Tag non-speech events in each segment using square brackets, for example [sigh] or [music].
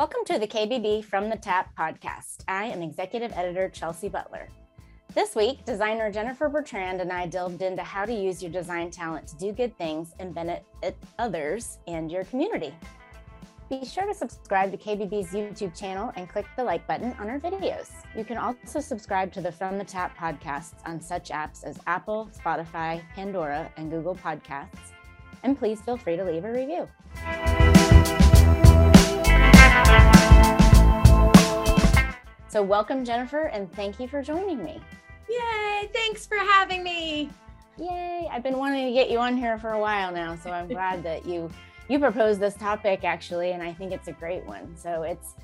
Welcome to the KBB From the Tap podcast. I am executive editor Chelsea Butler. This week, designer Jennifer Bertrand and I delved into how to use your design talent to do good things and benefit others and your community. Be sure to subscribe to KBB's YouTube channel and click the like button on our videos. You can also subscribe to the From the Tap podcasts on such apps as Apple, Spotify, Pandora, and Google Podcasts. And please feel free to leave a review. So, welcome, Jennifer, and thank you for joining me. Yay! Thanks for having me. Yay! I've been wanting to get you on here for a while now, so I'm glad [laughs] that you you proposed this topic actually, and I think it's a great one. So it's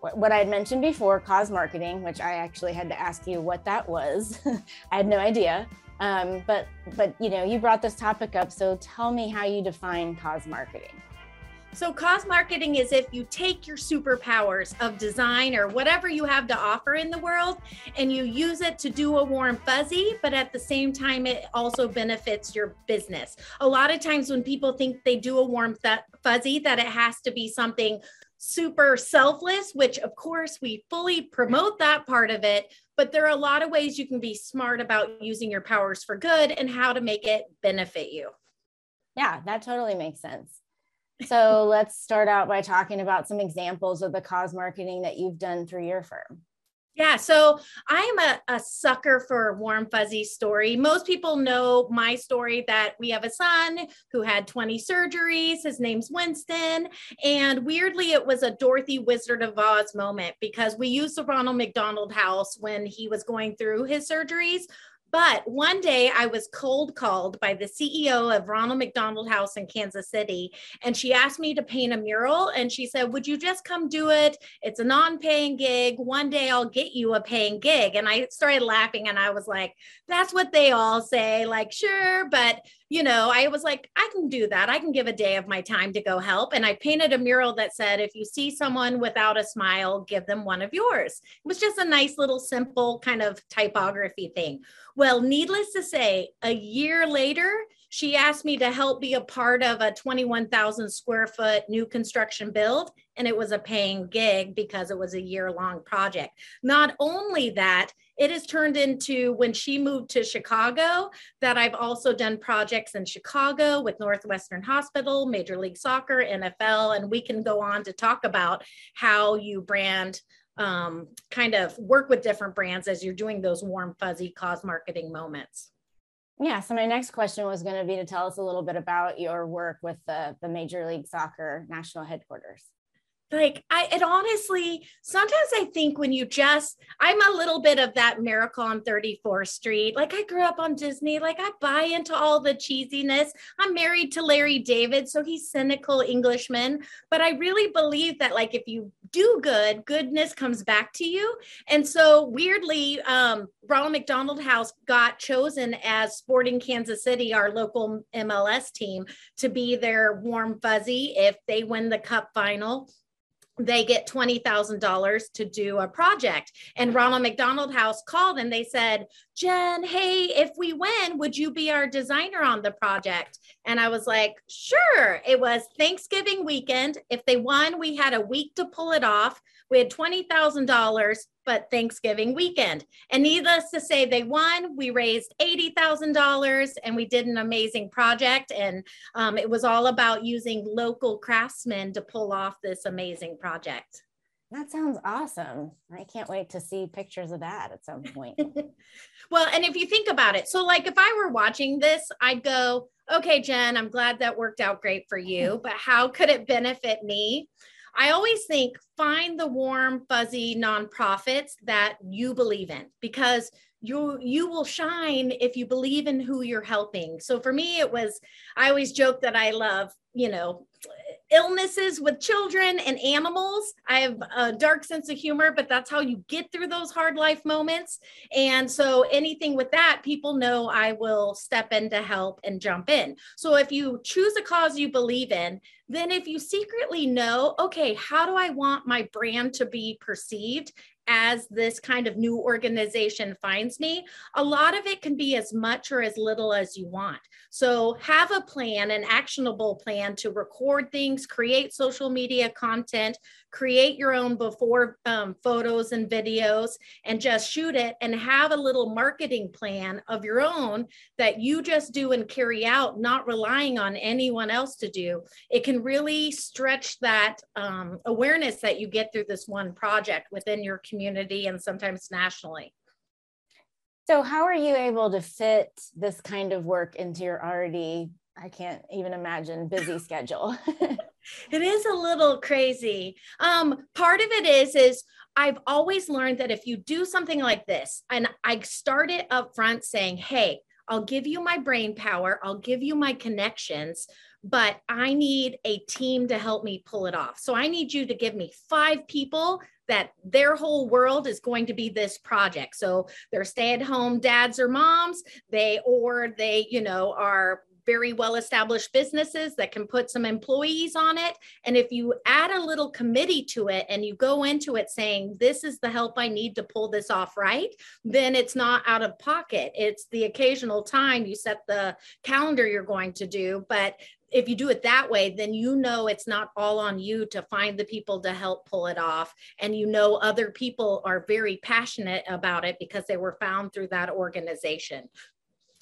what I had mentioned before, cause marketing, which I actually had to ask you what that was. [laughs] I had no idea. Um, but but you know, you brought this topic up, so tell me how you define cause marketing. So, cause marketing is if you take your superpowers of design or whatever you have to offer in the world and you use it to do a warm fuzzy, but at the same time, it also benefits your business. A lot of times, when people think they do a warm fuzzy, that it has to be something super selfless, which of course we fully promote that part of it. But there are a lot of ways you can be smart about using your powers for good and how to make it benefit you. Yeah, that totally makes sense. So let's start out by talking about some examples of the cause marketing that you've done through your firm. Yeah, so I'm a, a sucker for a warm fuzzy story. Most people know my story that we have a son who had 20 surgeries. His name's Winston. And weirdly, it was a Dorothy Wizard of Oz moment because we used the Ronald McDonald House when he was going through his surgeries but one day I was cold called by the CEO of Ronald McDonald House in Kansas City. And she asked me to paint a mural. And she said, Would you just come do it? It's a non paying gig. One day I'll get you a paying gig. And I started laughing and I was like, That's what they all say. Like, sure. But you know, I was like, I can do that. I can give a day of my time to go help. And I painted a mural that said, if you see someone without a smile, give them one of yours. It was just a nice little simple kind of typography thing. Well, needless to say, a year later, she asked me to help be a part of a 21,000 square foot new construction build. And it was a paying gig because it was a year long project. Not only that, it has turned into when she moved to Chicago that I've also done projects in Chicago with Northwestern Hospital, Major League Soccer, NFL, and we can go on to talk about how you brand um, kind of work with different brands as you're doing those warm, fuzzy cause marketing moments. Yeah. So my next question was going to be to tell us a little bit about your work with the, the Major League Soccer national headquarters like I it honestly sometimes I think when you just I'm a little bit of that miracle on 34th Street. Like I grew up on Disney, like I buy into all the cheesiness. I'm married to Larry David, so he's cynical Englishman, but I really believe that like if you do good, goodness comes back to you. And so weirdly, um, Ronald McDonald House got chosen as Sporting Kansas City, our local MLS team, to be their warm fuzzy if they win the cup final they get $20,000 to do a project. And Ronald McDonald House called and they said, Jen, hey, if we win, would you be our designer on the project? And I was like, sure. It was Thanksgiving weekend. If they won, we had a week to pull it off. We had $20,000, but Thanksgiving weekend. And needless to say, they won. We raised $80,000 and we did an amazing project. And um, it was all about using local craftsmen to pull off this amazing project. That sounds awesome. I can't wait to see pictures of that at some point. [laughs] well, and if you think about it, so like if I were watching this, I'd go, okay, Jen, I'm glad that worked out great for you, but how could it benefit me? I always think find the warm, fuzzy nonprofits that you believe in because you you will shine if you believe in who you're helping. So for me it was I always joke that I love, you know, illnesses with children and animals. I have a dark sense of humor, but that's how you get through those hard life moments. And so anything with that, people know I will step in to help and jump in. So if you choose a cause you believe in, then if you secretly know, okay, how do I want my brand to be perceived? As this kind of new organization finds me, a lot of it can be as much or as little as you want. So have a plan, an actionable plan to record things, create social media content, create your own before um, photos and videos, and just shoot it and have a little marketing plan of your own that you just do and carry out, not relying on anyone else to do. It can really stretch that um, awareness that you get through this one project within your community and sometimes nationally. So, how are you able to fit this kind of work into your already, I can't even imagine, busy schedule? [laughs] it is a little crazy. Um, part of it is, is I've always learned that if you do something like this, and I started up front saying, hey, I'll give you my brain power, I'll give you my connections, but I need a team to help me pull it off. So I need you to give me five people that their whole world is going to be this project. So they're stay-at-home dads or moms, they or they, you know, are very well established businesses that can put some employees on it. And if you add a little committee to it and you go into it saying, this is the help I need to pull this off right, then it's not out of pocket. It's the occasional time you set the calendar you're going to do, but if you do it that way, then you know it's not all on you to find the people to help pull it off. And you know other people are very passionate about it because they were found through that organization.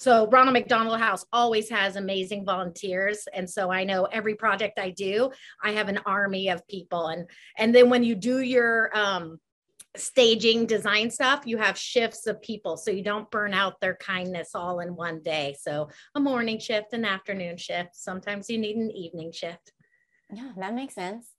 So Ronald McDonald House always has amazing volunteers. And so I know every project I do, I have an army of people. And and then when you do your um staging design stuff, you have shifts of people so you don't burn out their kindness all in one day. So a morning shift, an afternoon shift. Sometimes you need an evening shift. Yeah, that makes sense.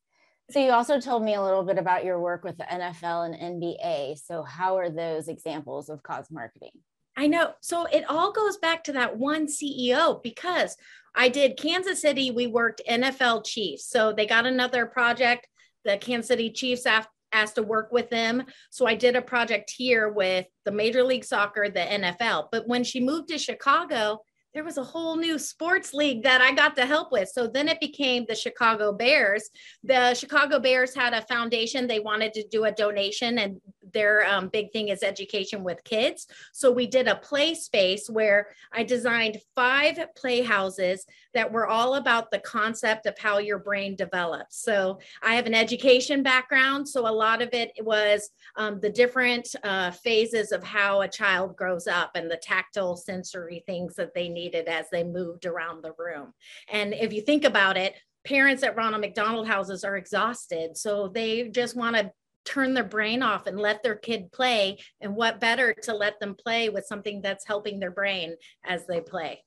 So you also told me a little bit about your work with the NFL and NBA. So how are those examples of cause marketing? I know. So it all goes back to that one CEO because I did Kansas City, we worked NFL Chiefs. So they got another project the Kansas City Chiefs after asked to work with them. So I did a project here with the Major League Soccer, the NFL. But when she moved to Chicago, there was a whole new sports league that I got to help with. So then it became the Chicago Bears. The Chicago Bears had a foundation. They wanted to do a donation, and their um, big thing is education with kids. So we did a play space where I designed five playhouses that were all about the concept of how your brain develops. So I have an education background. So a lot of it was um, the different uh, phases of how a child grows up and the tactile sensory things that they needed as they moved around the room. And if you think about it, parents at Ronald McDonald houses are exhausted. So they just want to turn their brain off and let their kid play. And what better to let them play with something that's helping their brain as they play.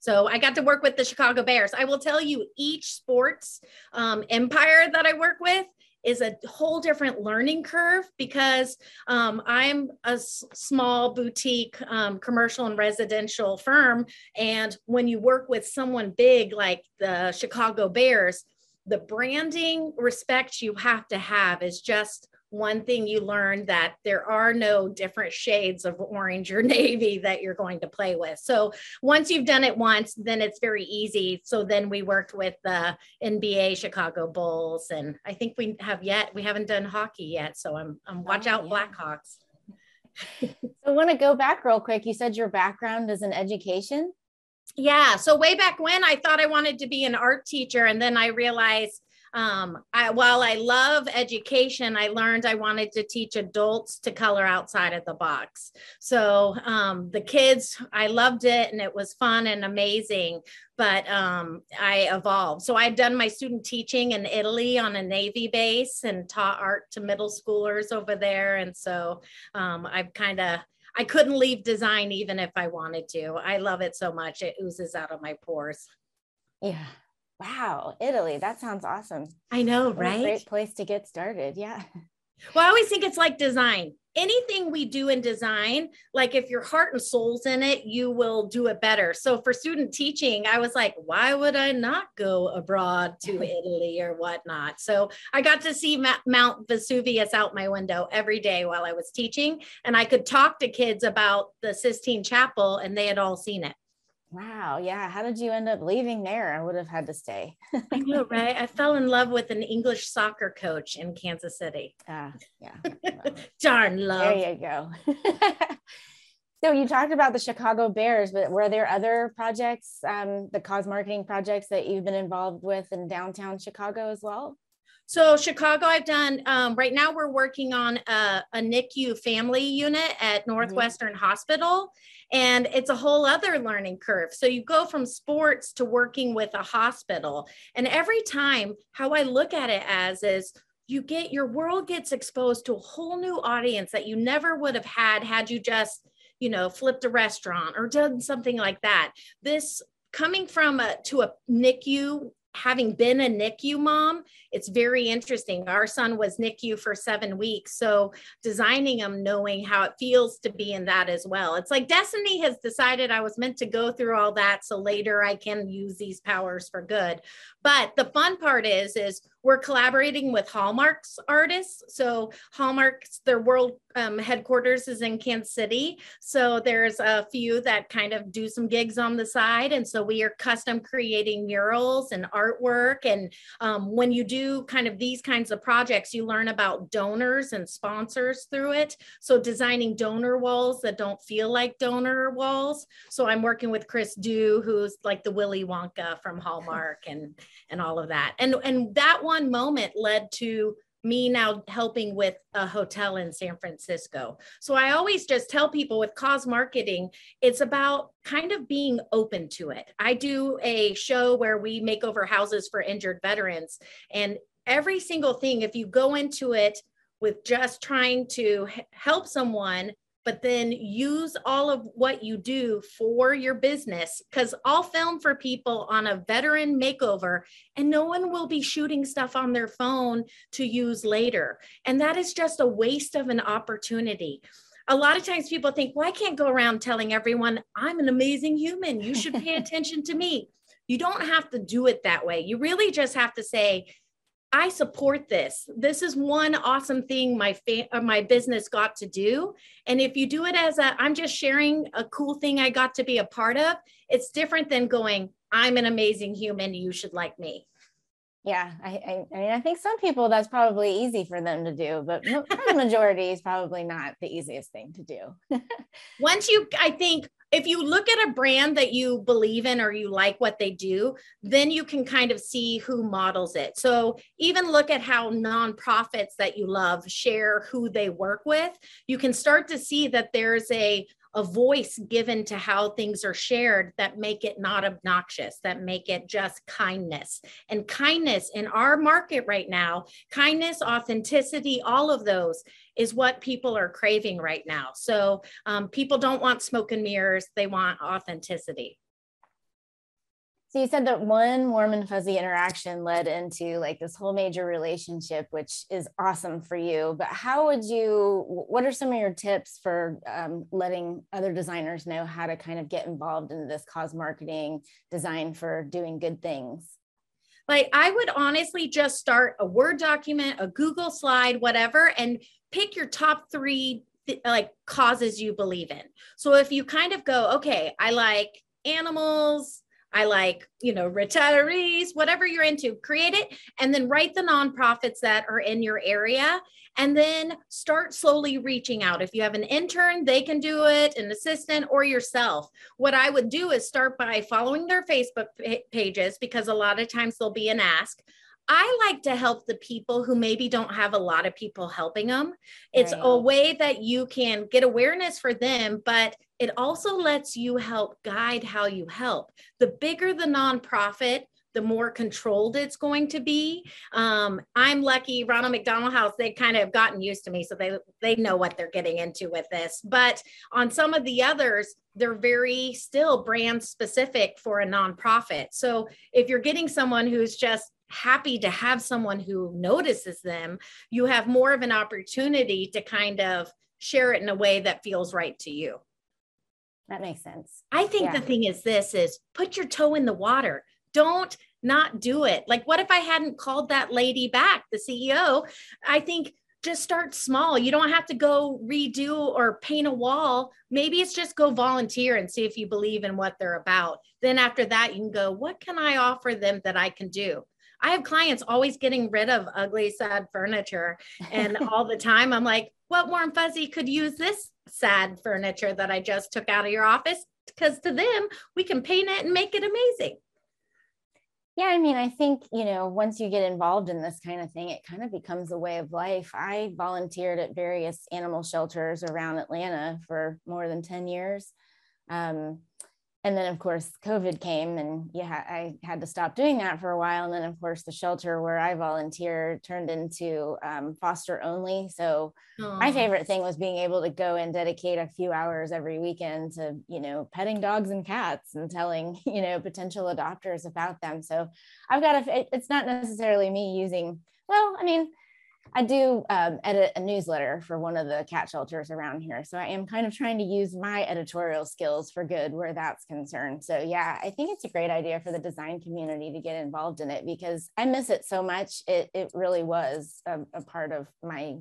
So I got to work with the Chicago Bears. I will tell you, each sports um, empire that I work with is a whole different learning curve because um, I'm a s- small boutique um, commercial and residential firm. And when you work with someone big like the Chicago Bears, the branding respect you have to have is just one thing you learn that there are no different shades of orange or [laughs] navy that you're going to play with. So once you've done it once, then it's very easy. So then we worked with the NBA Chicago Bulls, and I think we have yet we haven't done hockey yet. So I'm, I'm oh, watch oh, out yeah. Blackhawks. [laughs] so I want to go back real quick. You said your background is in education. Yeah. So way back when I thought I wanted to be an art teacher, and then I realized um, I, while I love education, I learned I wanted to teach adults to color outside of the box. So um, the kids, I loved it and it was fun and amazing, but um, I evolved. So I'd done my student teaching in Italy on a Navy base and taught art to middle schoolers over there. And so um, I've kind of I couldn't leave design even if I wanted to. I love it so much. It oozes out of my pores. Yeah. Wow, Italy. That sounds awesome. I know, right? great place to get started. Yeah. Well, I always think it's like design. Anything we do in design, like if your heart and soul's in it, you will do it better. So for student teaching, I was like, why would I not go abroad to [laughs] Italy or whatnot? So I got to see Mount Vesuvius out my window every day while I was teaching, and I could talk to kids about the Sistine Chapel, and they had all seen it. Wow. Yeah. How did you end up leaving there? I would have had to stay. I know, [laughs] right? I fell in love with an English soccer coach in Kansas City. Ah, yeah. [laughs] Darn love. There you go. [laughs] so you talked about the Chicago Bears, but were there other projects, um, the cause marketing projects that you've been involved with in downtown Chicago as well? So Chicago, I've done um, right now. We're working on a, a NICU family unit at mm-hmm. Northwestern mm-hmm. Hospital, and it's a whole other learning curve. So you go from sports to working with a hospital, and every time, how I look at it as is you get your world gets exposed to a whole new audience that you never would have had had you just you know flipped a restaurant or done something like that. This coming from a to a NICU having been a NICU mom, it's very interesting. Our son was NICU for seven weeks. So designing them, knowing how it feels to be in that as well. It's like destiny has decided I was meant to go through all that. So later I can use these powers for good. But the fun part is, is we're collaborating with Hallmark's artists. So Hallmark's, their world um, headquarters is in Kansas City. So there's a few that kind of do some gigs on the side. And so we are custom creating murals and artwork. And um, when you do kind of these kinds of projects, you learn about donors and sponsors through it. So designing donor walls that don't feel like donor walls. So I'm working with Chris Dew, who's like the Willy Wonka from Hallmark and and all of that. And and that one moment led to me now helping with a hotel in San Francisco. So I always just tell people with cause marketing, it's about kind of being open to it. I do a show where we make over houses for injured veterans and every single thing if you go into it with just trying to help someone but then use all of what you do for your business because I'll film for people on a veteran makeover and no one will be shooting stuff on their phone to use later. And that is just a waste of an opportunity. A lot of times people think, well, I can't go around telling everyone I'm an amazing human. You should pay [laughs] attention to me. You don't have to do it that way. You really just have to say, I support this. This is one awesome thing my fa- uh, my business got to do. And if you do it as a I'm just sharing a cool thing I got to be a part of, it's different than going I'm an amazing human, you should like me. Yeah, I, I, I mean, I think some people that's probably easy for them to do, but the [laughs] majority is probably not the easiest thing to do. [laughs] Once you, I think, if you look at a brand that you believe in or you like what they do, then you can kind of see who models it. So even look at how nonprofits that you love share who they work with. You can start to see that there's a a voice given to how things are shared that make it not obnoxious, that make it just kindness. And kindness in our market right now, kindness, authenticity, all of those is what people are craving right now. So um, people don't want smoke and mirrors, they want authenticity. So you said that one warm and fuzzy interaction led into like this whole major relationship, which is awesome for you. But how would you? What are some of your tips for um, letting other designers know how to kind of get involved in this cause marketing design for doing good things? Like I would honestly just start a Word document, a Google slide, whatever, and pick your top three like causes you believe in. So if you kind of go, okay, I like animals I like, you know, retirees, whatever you're into, create it and then write the nonprofits that are in your area and then start slowly reaching out. If you have an intern, they can do it, an assistant, or yourself. What I would do is start by following their Facebook pages because a lot of times there'll be an ask. I like to help the people who maybe don't have a lot of people helping them. It's right. a way that you can get awareness for them, but it also lets you help guide how you help. The bigger the nonprofit, the more controlled it's going to be. Um, I'm lucky Ronald McDonald House, they kind of gotten used to me, so they they know what they're getting into with this. But on some of the others, they're very still brand specific for a nonprofit. So if you're getting someone who's just happy to have someone who notices them, you have more of an opportunity to kind of share it in a way that feels right to you. That makes sense. I think yeah. the thing is this is put your toe in the water. Don't not do it. Like what if I hadn't called that lady back, the CEO? I think just start small. You don't have to go redo or paint a wall. Maybe it's just go volunteer and see if you believe in what they're about. Then after that, you can go, what can I offer them that I can do? I have clients always getting rid of ugly, sad furniture. And [laughs] all the time, I'm like, what warm fuzzy could use this sad furniture that I just took out of your office? Because to them, we can paint it and make it amazing. Yeah, I mean, I think, you know, once you get involved in this kind of thing, it kind of becomes a way of life. I volunteered at various animal shelters around Atlanta for more than 10 years. Um, and then of course covid came and yeah i had to stop doing that for a while. And then of course the shelter where i volunteer turned into um, foster only. So Aww. my favorite thing was being able to go and dedicate a few hours every weekend to you know petting dogs and cats and telling [laughs] you know potential adopters about them. So i've got a it's not necessarily me using well i mean I do um, edit a newsletter for one of the cat shelters around here. So I am kind of trying to use my editorial skills for good where that's concerned. So yeah, I think it's a great idea for the design community to get involved in it because I miss it so much. It, it really was a, a part of my,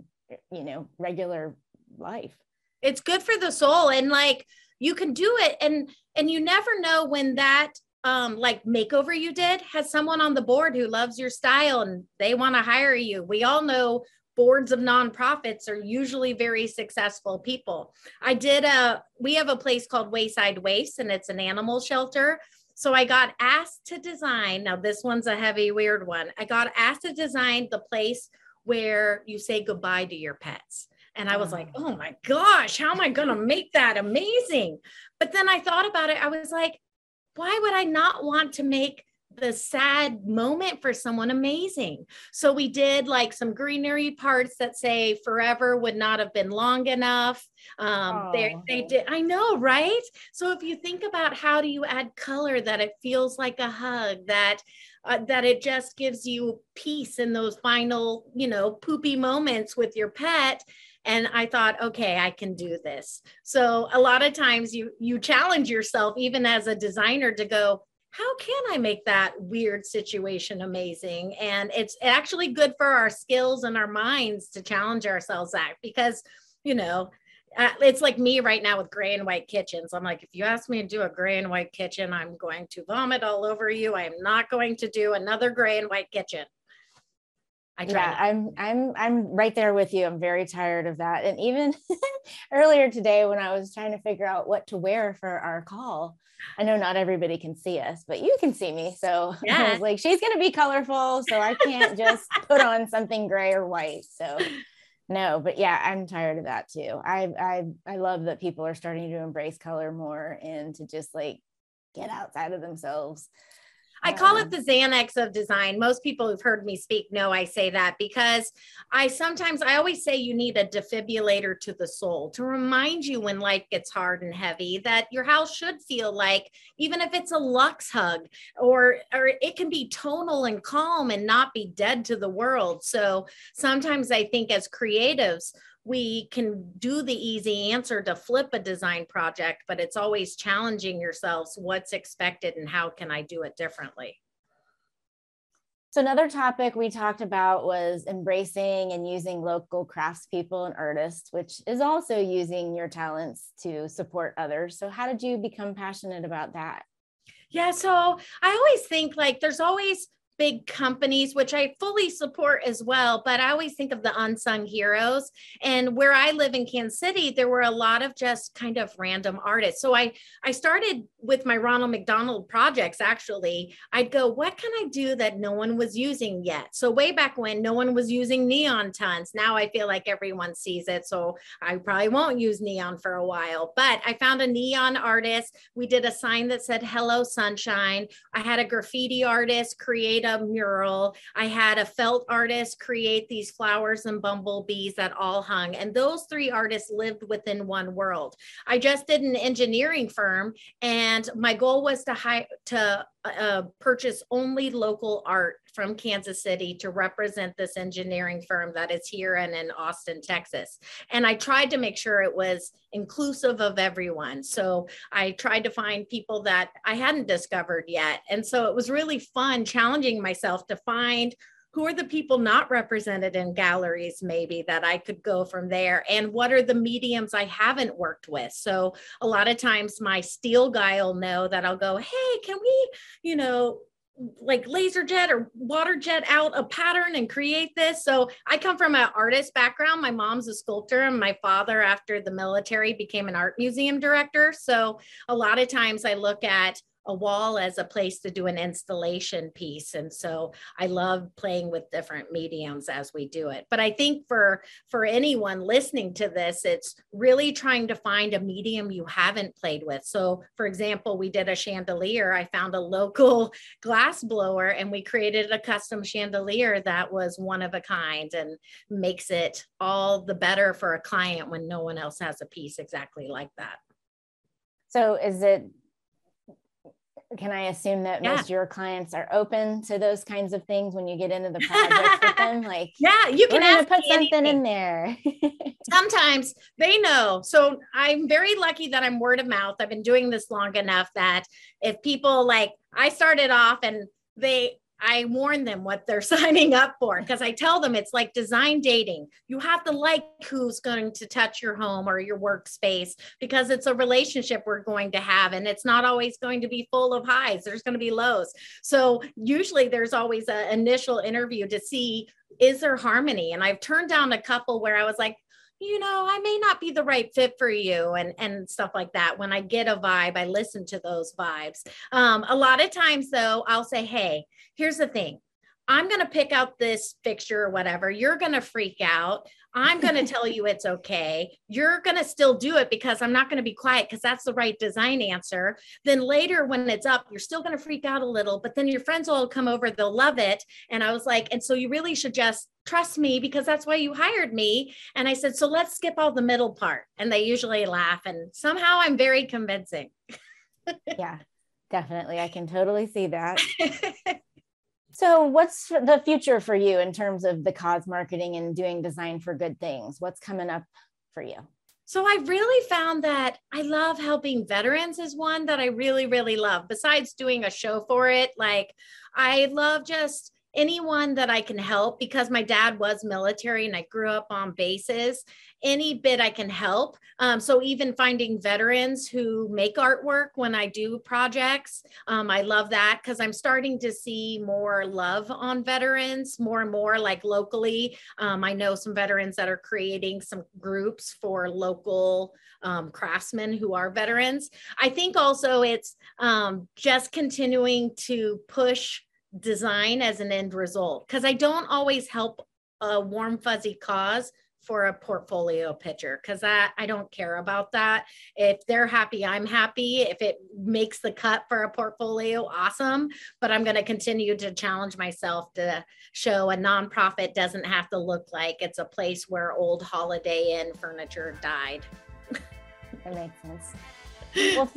you know, regular life. It's good for the soul. And like, you can do it and and you never know when that um like makeover you did has someone on the board who loves your style and they want to hire you. We all know boards of nonprofits are usually very successful people. I did a we have a place called Wayside Waifs and it's an animal shelter. So i got asked to design now this one's a heavy weird one. I got asked to design the place where you say goodbye to your pets. And I was like, oh my gosh, how am I going to make that amazing? But then I thought about it. I was like, why would I not want to make the sad moment for someone amazing. So we did like some greenery parts that say forever would not have been long enough. Um, they, they did, I know, right? So if you think about how do you add color that it feels like a hug, that uh, that it just gives you peace in those final, you know, poopy moments with your pet. And i thought okay i can do this. So a lot of times you you challenge yourself even as a designer to go how can i make that weird situation amazing? And it's actually good for our skills and our minds to challenge ourselves that because you know uh, it's like me right now with gray and white kitchens. I'm like, if you ask me to do a gray and white kitchen, I'm going to vomit all over you. I am not going to do another gray and white kitchen. I try. Yeah, I'm I'm I'm right there with you. I'm very tired of that. And even [laughs] earlier today when I was trying to figure out what to wear for our call, I know not everybody can see us, but you can see me. So [laughs] yeah. I was like, she's gonna be colorful, so I can't just [laughs] put on something gray or white. So no, but yeah, I'm tired of that too. I I I love that people are starting to embrace color more and to just like get outside of themselves. I call it the Xanax of design. Most people who've heard me speak know I say that because I sometimes, I always say you need a defibrillator to the soul to remind you when life gets hard and heavy that your house should feel like, even if it's a luxe hug, or, or it can be tonal and calm and not be dead to the world. So sometimes I think as creatives, we can do the easy answer to flip a design project, but it's always challenging yourselves what's expected and how can I do it differently. So, another topic we talked about was embracing and using local craftspeople and artists, which is also using your talents to support others. So, how did you become passionate about that? Yeah, so I always think like there's always big companies, which I fully support as well. But I always think of the unsung heroes. And where I live in Kansas City, there were a lot of just kind of random artists. So I I started with my Ronald McDonald projects. Actually, I'd go, what can I do that no one was using yet? So way back when, no one was using neon tons. Now I feel like everyone sees it, so I probably won't use neon for a while. But I found a neon artist. We did a sign that said "Hello Sunshine." I had a graffiti artist create a mural. I had a felt artist create these flowers and bumblebees that all hung. And those three artists lived within one world. I just did an engineering firm, and my goal was to hire to uh, purchase only local art from Kansas City to represent this engineering firm that is here and in Austin, Texas. And I tried to make sure it was inclusive of everyone. So I tried to find people that I hadn't discovered yet. And so it was really fun challenging myself to find who are the people not represented in galleries maybe that I could go from there and what are the mediums I haven't worked with so a lot of times my steel guy will know that I'll go hey can we you know like laser jet or water jet out a pattern and create this. So I come from an artist background. My mom's a sculptor, and my father, after the military, became an art museum director. So a lot of times I look at a wall as a place to do an installation piece. And so i love playing with different mediums as we do it. But i think for for anyone listening to this it's really trying to find a medium you haven't played with. So for example we did a chandelier. I found a local [laughs] glass blower and we created a custom chandelier that was one of a kind and makes it all the better for a client when no one else has a piece exactly like that. So is it can I assume that yeah. most of your clients are open to those kinds of things when you get into the [laughs] project with them? Like, yeah, you can put something anything. in there. [laughs] Sometimes they know. So I'm very lucky that I'm word of mouth. I've been doing this long enough that if people like, I started off and they I warn them what they're [laughs] signing up for because I tell them it's like design dating. You have to like who's going to touch your home or your workspace because it's a relationship we're going to have and it's not always going to be full of highs. There's going to be lows. So usually there's always an initial interview to see is there harmony? And I've turned down a couple where I was like, you know i may not be the right fit for you and and stuff like that. When i get a vibe i listen to those vibes. Um, a lot of times though i'll say hey here's the thing I'm going to pick out this fixture or whatever. You're going to freak out. I'm going [laughs] to tell you it's okay. You're going to still do it because I'm not going to be quiet because that's the right design answer. Then later, when it's up, you're still going to freak out a little, but then your friends will come over. They'll love it. And I was like, and so you really should just trust me because that's why you hired me. And I said, so let's skip all the middle part. And they usually laugh. And somehow I'm very convincing. [laughs] yeah, definitely. I can totally see that. [laughs] So, what's the future for you in terms of the cause marketing and doing design for good things? What's coming up for you? So, I really found that I love helping veterans, is one that I really, really love. Besides doing a show for it, like I love just anyone that I can help because my dad was military and I grew up on bases. Any bit I can help. Um, so even finding veterans who make artwork when I do projects, um, I love that because I'm starting to see more love on veterans, more and more like locally. Um, I know some veterans that are creating some groups for local um, craftsmen who are veterans. I think also it's um, just continuing to push design as an end result because I don't always help a warm fuzzy cause for a portfolio picture because I, I don't care about that. If they're happy, I'm happy. If it makes the cut for a portfolio, awesome. But I'm going to continue to challenge myself to show a nonprofit doesn't have to look like it's a place where old Holiday Inn furniture died. that makes sense. [laughs] Well,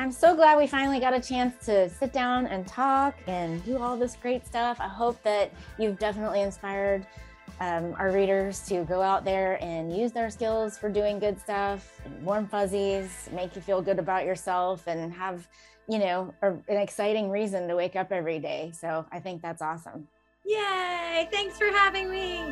I'm so glad we finally got a chance to sit down and talk and do all this great stuff. I hope that you've definitely inspired um, our readers to go out there and use their skills for doing good stuff, warm fuzzies, make you feel good about yourself, and have, you know, a, an exciting reason to wake up every day. So I think that's awesome. Yay! Thanks for having me.